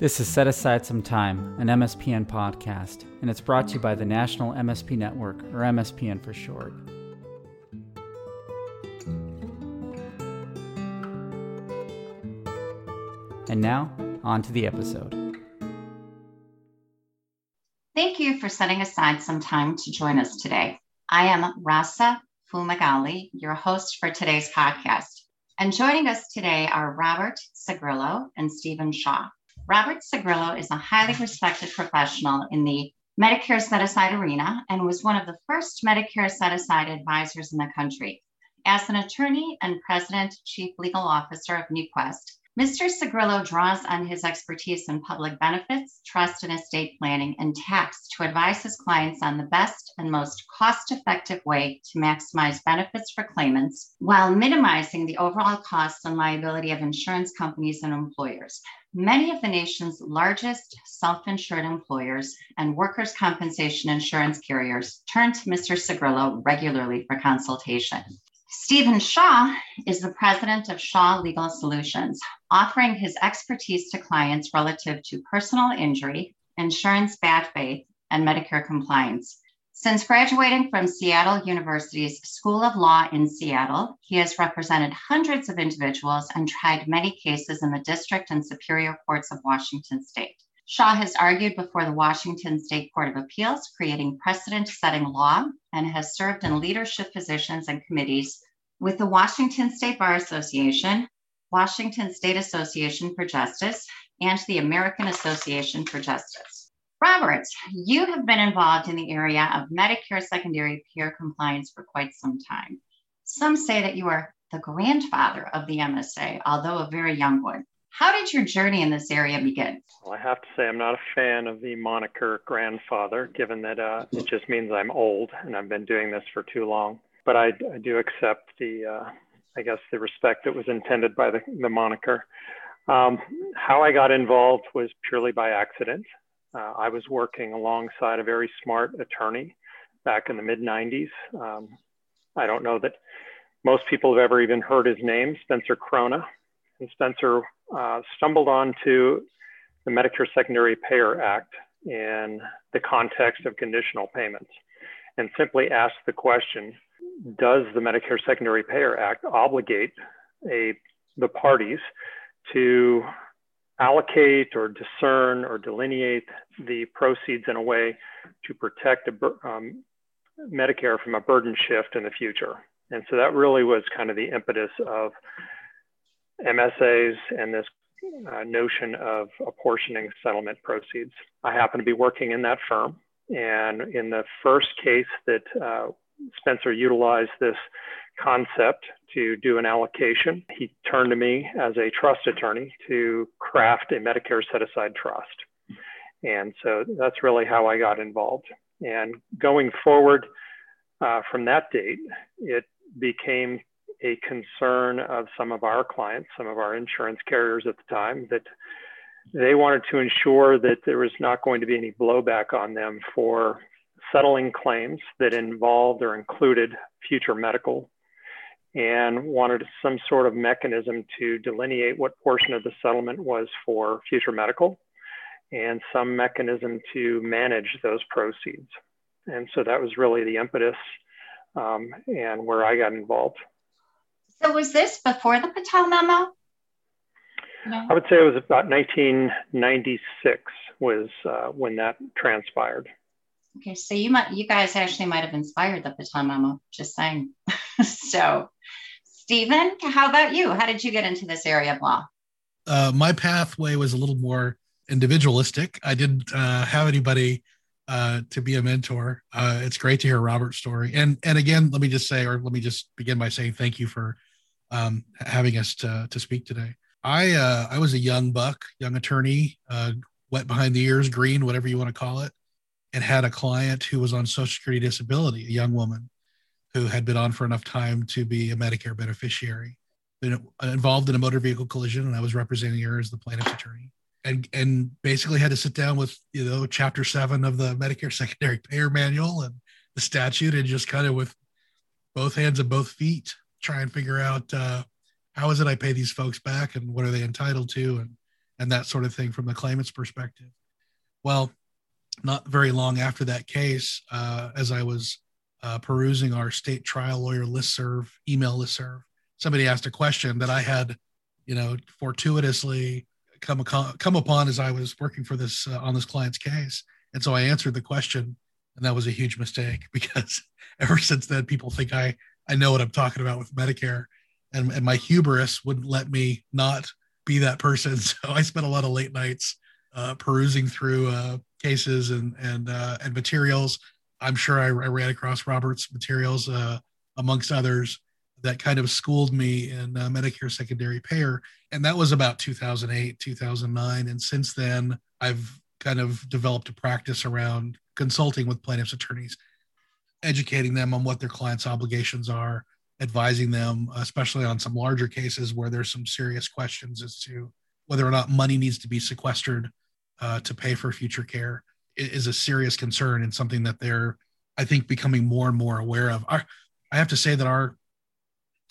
This is Set Aside Some Time, an MSPN podcast, and it's brought to you by the National MSP Network, or MSPN for short. And now, on to the episode. Thank you for setting aside some time to join us today. I am Rasa Fumagalli, your host for today's podcast. And joining us today are Robert Sagrillo and Stephen Shaw. Robert Sagrillo is a highly respected professional in the Medicare set aside arena and was one of the first Medicare set aside advisors in the country. As an attorney and president, chief legal officer of NewQuest, Mr. Sagrillo draws on his expertise in public benefits, trust and estate planning, and tax to advise his clients on the best and most cost effective way to maximize benefits for claimants while minimizing the overall costs and liability of insurance companies and employers. Many of the nation's largest self insured employers and workers' compensation insurance carriers turn to Mr. Sagrillo regularly for consultation. Stephen Shaw is the president of Shaw Legal Solutions, offering his expertise to clients relative to personal injury, insurance bad faith, and Medicare compliance. Since graduating from Seattle University's School of Law in Seattle, he has represented hundreds of individuals and tried many cases in the district and superior courts of Washington state. Shaw has argued before the Washington State Court of Appeals, creating precedent setting law, and has served in leadership positions and committees with the Washington State Bar Association, Washington State Association for Justice, and the American Association for Justice. Robert, you have been involved in the area of Medicare secondary payer compliance for quite some time. Some say that you are the grandfather of the MSA, although a very young one. How did your journey in this area begin? Well, I have to say I'm not a fan of the moniker grandfather, given that uh, it just means I'm old and I've been doing this for too long. But I, I do accept the, uh, I guess, the respect that was intended by the, the moniker. Um, how I got involved was purely by accident. Uh, I was working alongside a very smart attorney back in the mid 90s. Um, I don't know that most people have ever even heard his name, Spencer Crona. And Spencer uh, stumbled onto the Medicare Secondary Payer Act in the context of conditional payments and simply asked the question Does the Medicare Secondary Payer Act obligate a, the parties to allocate or discern or delineate the proceeds in a way to protect a, um, Medicare from a burden shift in the future. And so that really was kind of the impetus of MSAs and this uh, notion of apportioning settlement proceeds. I happen to be working in that firm. And in the first case that uh, Spencer utilized this concept to do an allocation. He turned to me as a trust attorney to craft a Medicare set aside trust. And so that's really how I got involved. And going forward uh, from that date, it became a concern of some of our clients, some of our insurance carriers at the time, that they wanted to ensure that there was not going to be any blowback on them for settling claims that involved or included future medical and wanted some sort of mechanism to delineate what portion of the settlement was for future medical and some mechanism to manage those proceeds. And so that was really the impetus um, and where I got involved. So was this before the Patel memo? No. I would say it was about 1996 was uh, when that transpired. Okay, so you might, you guys actually might have inspired the Patel memo. Just saying. so, Stephen, how about you? How did you get into this area of law? Uh, my pathway was a little more individualistic. I didn't uh, have anybody uh, to be a mentor. Uh, it's great to hear Robert's story. And and again, let me just say, or let me just begin by saying thank you for um, having us to to speak today. I uh, I was a young buck, young attorney, uh, wet behind the ears, green, whatever you want to call it and had a client who was on Social Security disability, a young woman who had been on for enough time to be a Medicare beneficiary. Been involved in a motor vehicle collision, and I was representing her as the plaintiff's attorney. And, and basically had to sit down with you know chapter seven of the Medicare Secondary Payer Manual and the statute, and just kind of with both hands and both feet try and figure out uh, how is it I pay these folks back and what are they entitled to and and that sort of thing from the claimant's perspective. Well, not very long after that case, uh, as I was uh, perusing our state trial lawyer listserv, email listserv, somebody asked a question that I had, you know, fortuitously come, come upon as I was working for this uh, on this client's case. And so I answered the question, and that was a huge mistake because ever since then, people think I I know what I'm talking about with Medicare, and, and my hubris wouldn't let me not be that person. So I spent a lot of late nights uh, perusing through uh, cases and and uh, and materials. I'm sure I, I ran across Robert's materials uh, amongst others that kind of schooled me in uh, Medicare secondary payer, and that was about 2008, 2009. And since then, I've kind of developed a practice around consulting with plaintiffs' attorneys, educating them on what their clients' obligations are, advising them, especially on some larger cases where there's some serious questions as to whether or not money needs to be sequestered uh, to pay for future care is a serious concern and something that they're, I think, becoming more and more aware of. Our, I have to say that our,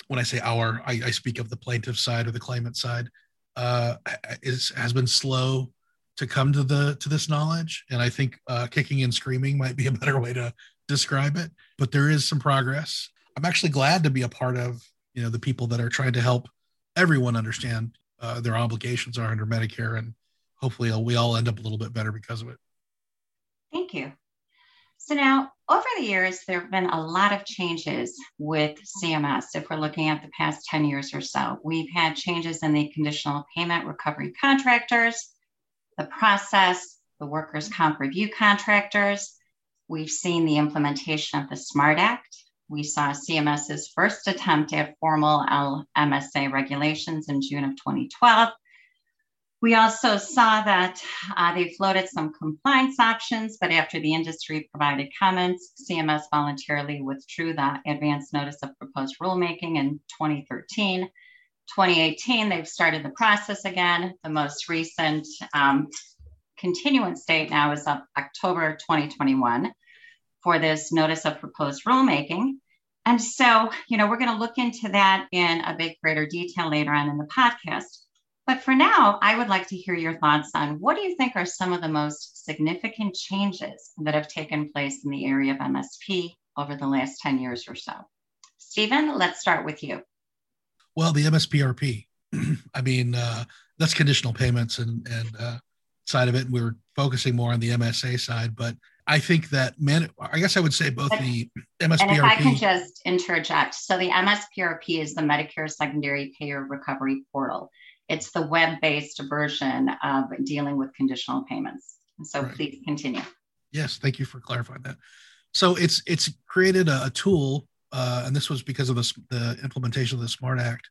when I say our, I, I speak of the plaintiff side or the claimant side, uh, is has been slow to come to the to this knowledge, and I think uh, kicking and screaming might be a better way to describe it. But there is some progress. I'm actually glad to be a part of you know the people that are trying to help everyone understand uh, their obligations are under Medicare and hopefully we all end up a little bit better because of it. Thank you. So now, over the years, there have been a lot of changes with CMS. If we're looking at the past 10 years or so, we've had changes in the conditional payment recovery contractors, the process, the workers' comp review contractors. We've seen the implementation of the SMART Act. We saw CMS's first attempt at formal LMSA regulations in June of 2012. We also saw that uh, they floated some compliance options, but after the industry provided comments, CMS voluntarily withdrew the advance notice of proposed rulemaking in 2013. 2018, they've started the process again. The most recent um, continuance date now is up October 2021 for this notice of proposed rulemaking. And so, you know, we're going to look into that in a bit greater detail later on in the podcast. But for now, I would like to hear your thoughts on what do you think are some of the most significant changes that have taken place in the area of MSP over the last 10 years or so? Stephen, let's start with you. Well, the MSPRP, I mean, uh, that's conditional payments and, and uh, side of it. And we are focusing more on the MSA side, but I think that man, I guess I would say both the MSPRP. And if I can just interject, so the MSPRP is the Medicare Secondary Payer Recovery Portal. It's the web-based version of dealing with conditional payments. So right. please continue. Yes, thank you for clarifying that. So it's it's created a, a tool, uh, and this was because of the, the implementation of the SMART Act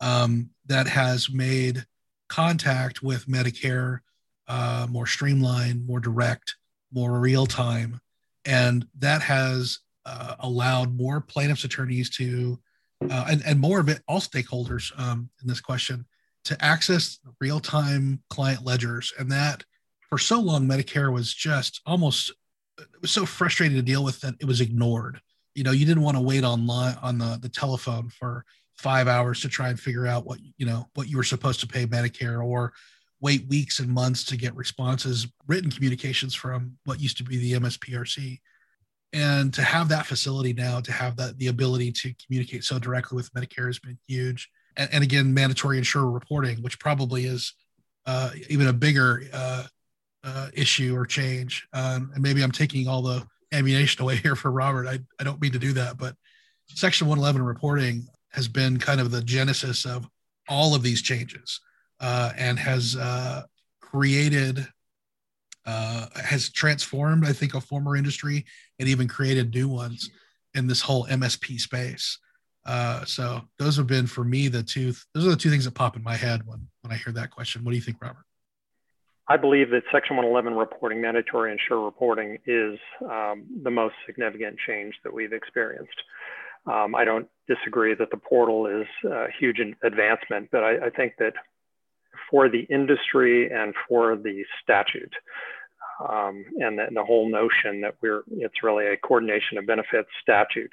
um, that has made contact with Medicare uh, more streamlined, more direct, more real time, and that has uh, allowed more plaintiffs' attorneys to, uh, and, and more of it, all stakeholders um, in this question, to access real time client ledgers. And that for so long, Medicare was just almost, it was so frustrating to deal with that it was ignored. You know, you didn't want to wait online on the, the telephone for five hours to try and figure out what, you know, what you were supposed to pay Medicare or wait weeks and months to get responses, written communications from what used to be the MSPRC. And to have that facility now, to have that the ability to communicate so directly with Medicare has been huge and, and again, mandatory insurer reporting, which probably is uh, even a bigger uh, uh, issue or change. Um, and maybe I'm taking all the ammunition away here for Robert. I, I don't mean to do that, but Section 111 reporting has been kind of the genesis of all of these changes uh, and has uh, created, uh, has transformed, I think, a former industry and even created new ones in this whole MSP space. Uh, so those have been for me the two. Those are the two things that pop in my head when when I hear that question. What do you think, Robert? I believe that Section 111 reporting, mandatory insurer reporting, is um, the most significant change that we've experienced. Um, I don't disagree that the portal is a huge advancement, but I, I think that for the industry and for the statute, um, and the, the, whole notion that we're it's really a coordination of benefits statute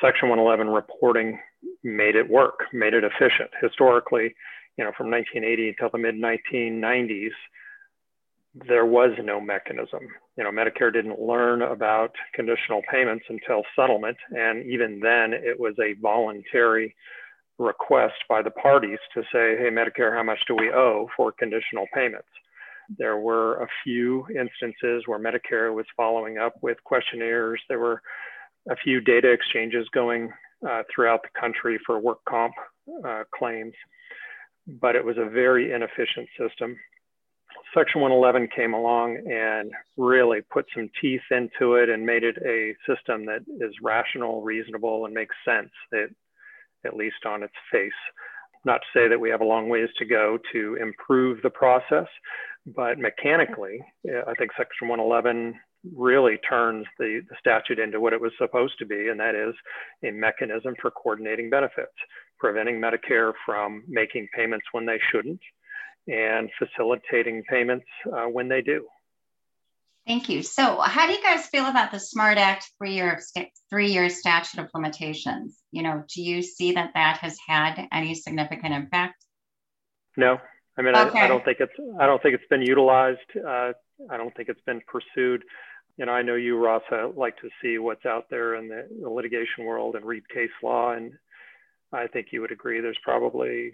Section 111 reporting made it work, made it efficient. Historically, you know, from 1980 until the mid 1990s, there was no mechanism. You know, Medicare didn't learn about conditional payments until settlement. And even then, it was a voluntary request by the parties to say, hey, Medicare, how much do we owe for conditional payments? There were a few instances where Medicare was following up with questionnaires. There were a few data exchanges going uh, throughout the country for work comp uh, claims, but it was a very inefficient system. Section 111 came along and really put some teeth into it and made it a system that is rational, reasonable, and makes sense, it, at least on its face. Not to say that we have a long ways to go to improve the process, but mechanically, I think Section 111 really turns the, the statute into what it was supposed to be, and that is a mechanism for coordinating benefits, preventing Medicare from making payments when they shouldn't, and facilitating payments uh, when they do. Thank you. So, how do you guys feel about the SMART Act three-year three-year statute of limitations? You know, do you see that that has had any significant impact? No, I mean, okay. I, I, don't think it's I don't think it's been utilized. Uh, I don't think it's been pursued. You know, I know you, Ross, like to see what's out there in the, the litigation world and read case law, and I think you would agree. There's probably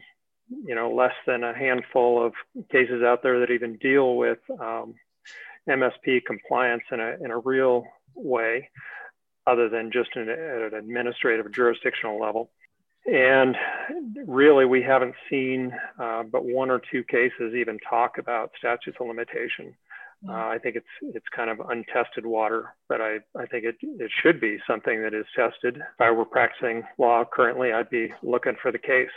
you know, less than a handful of cases out there that even deal with um, MSP compliance in a, in a real way, other than just at an administrative jurisdictional level. And really, we haven't seen uh, but one or two cases even talk about statutes of limitation. Uh, I think it's it's kind of untested water, but I, I think it, it should be something that is tested. If I were practicing law currently, I'd be looking for the case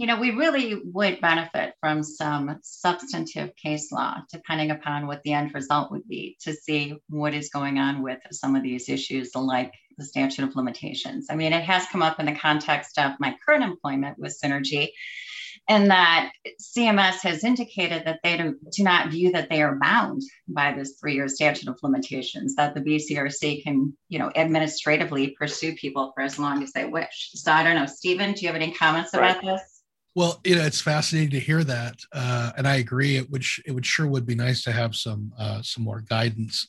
you know, we really would benefit from some substantive case law, depending upon what the end result would be, to see what is going on with some of these issues, like the statute of limitations. I mean, it has come up in the context of my current employment with Synergy, and that CMS has indicated that they do, do not view that they are bound by this three-year statute of limitations, that the BCRC can, you know, administratively pursue people for as long as they wish. So I don't know, Stephen, do you have any comments right. about this? Well, you know, it's fascinating to hear that, uh, and I agree. It would it would sure would be nice to have some uh, some more guidance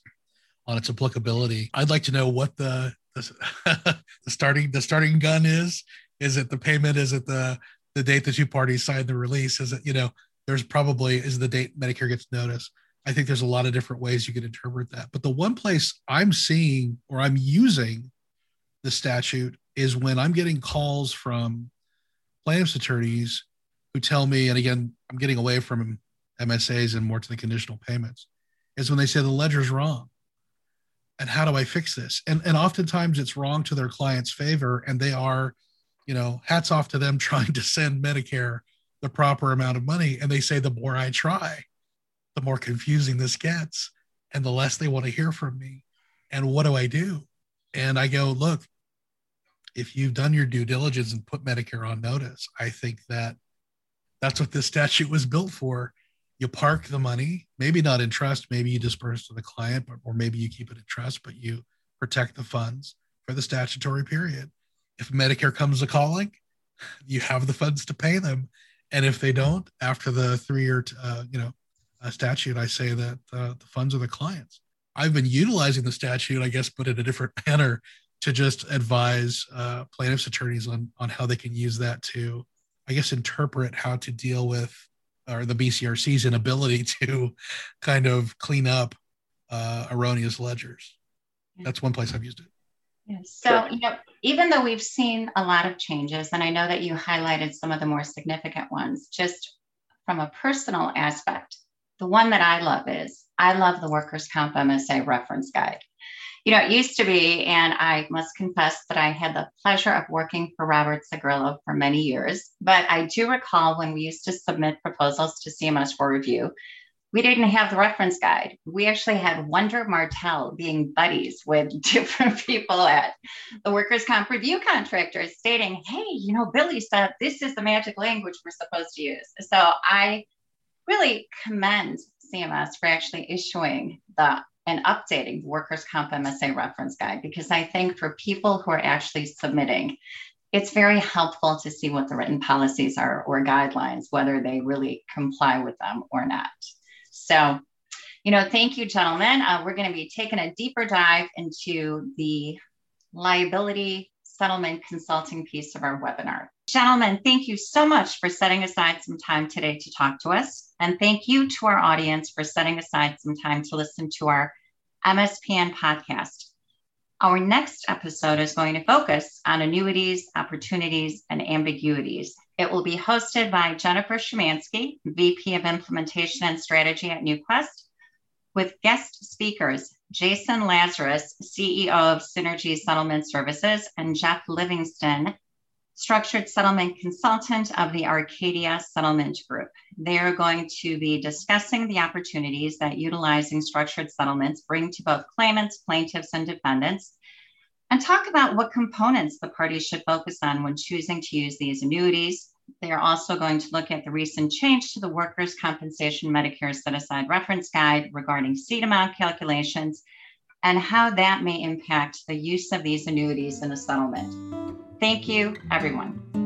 on its applicability. I'd like to know what the the, the starting the starting gun is. Is it the payment? Is it the the date the two parties signed the release? Is it you know? There's probably is the date Medicare gets notice. I think there's a lot of different ways you could interpret that. But the one place I'm seeing or I'm using the statute is when I'm getting calls from plaintiffs attorneys who tell me, and again, I'm getting away from MSAs and more to the conditional payments, is when they say the ledger's wrong. And how do I fix this? And and oftentimes it's wrong to their client's favor, and they are, you know, hats off to them trying to send Medicare the proper amount of money. And they say the more I try, the more confusing this gets, and the less they want to hear from me. And what do I do? And I go, look, if you've done your due diligence and put Medicare on notice, I think that that's what this statute was built for. You park the money, maybe not in trust, maybe you disperse to the client, but, or maybe you keep it in trust, but you protect the funds for the statutory period. If Medicare comes a calling, you have the funds to pay them. And if they don't, after the three-year, uh, you know, uh, statute, I say that uh, the funds are the clients. I've been utilizing the statute, I guess, but in a different manner to just advise uh, plaintiffs attorneys on on how they can use that to, I guess, interpret how to deal with or the BCRC's inability to kind of clean up uh, erroneous ledgers. That's one place I've used it. Yes. So, you know, even though we've seen a lot of changes, and I know that you highlighted some of the more significant ones, just from a personal aspect, the one that I love is I love the Workers' Comp MSA reference guide you know, it used to be, and I must confess that I had the pleasure of working for Robert Sagrillo for many years. But I do recall when we used to submit proposals to CMS for review, we didn't have the reference guide. We actually had Wonder Martell being buddies with different people at the workers' comp review contractors stating, hey, you know, Billy said this is the magic language we're supposed to use. So I really commend CMS for actually issuing the and updating the workers' comp MSA reference guide because I think for people who are actually submitting, it's very helpful to see what the written policies are or guidelines, whether they really comply with them or not. So, you know, thank you, gentlemen. Uh, we're going to be taking a deeper dive into the liability settlement consulting piece of our webinar. Gentlemen, thank you so much for setting aside some time today to talk to us. And thank you to our audience for setting aside some time to listen to our MSPN podcast. Our next episode is going to focus on annuities, opportunities, and ambiguities. It will be hosted by Jennifer Shemansky, VP of Implementation and Strategy at NewQuest, with guest speakers Jason Lazarus, CEO of Synergy Settlement Services, and Jeff Livingston, structured settlement consultant of the Arcadia Settlement Group. They are going to be discussing the opportunities that utilizing structured settlements bring to both claimants, plaintiffs, and defendants, and talk about what components the parties should focus on when choosing to use these annuities. They are also going to look at the recent change to the Workers' Compensation Medicare Set Aside Reference Guide regarding seed amount calculations and how that may impact the use of these annuities in a settlement. Thank you, everyone.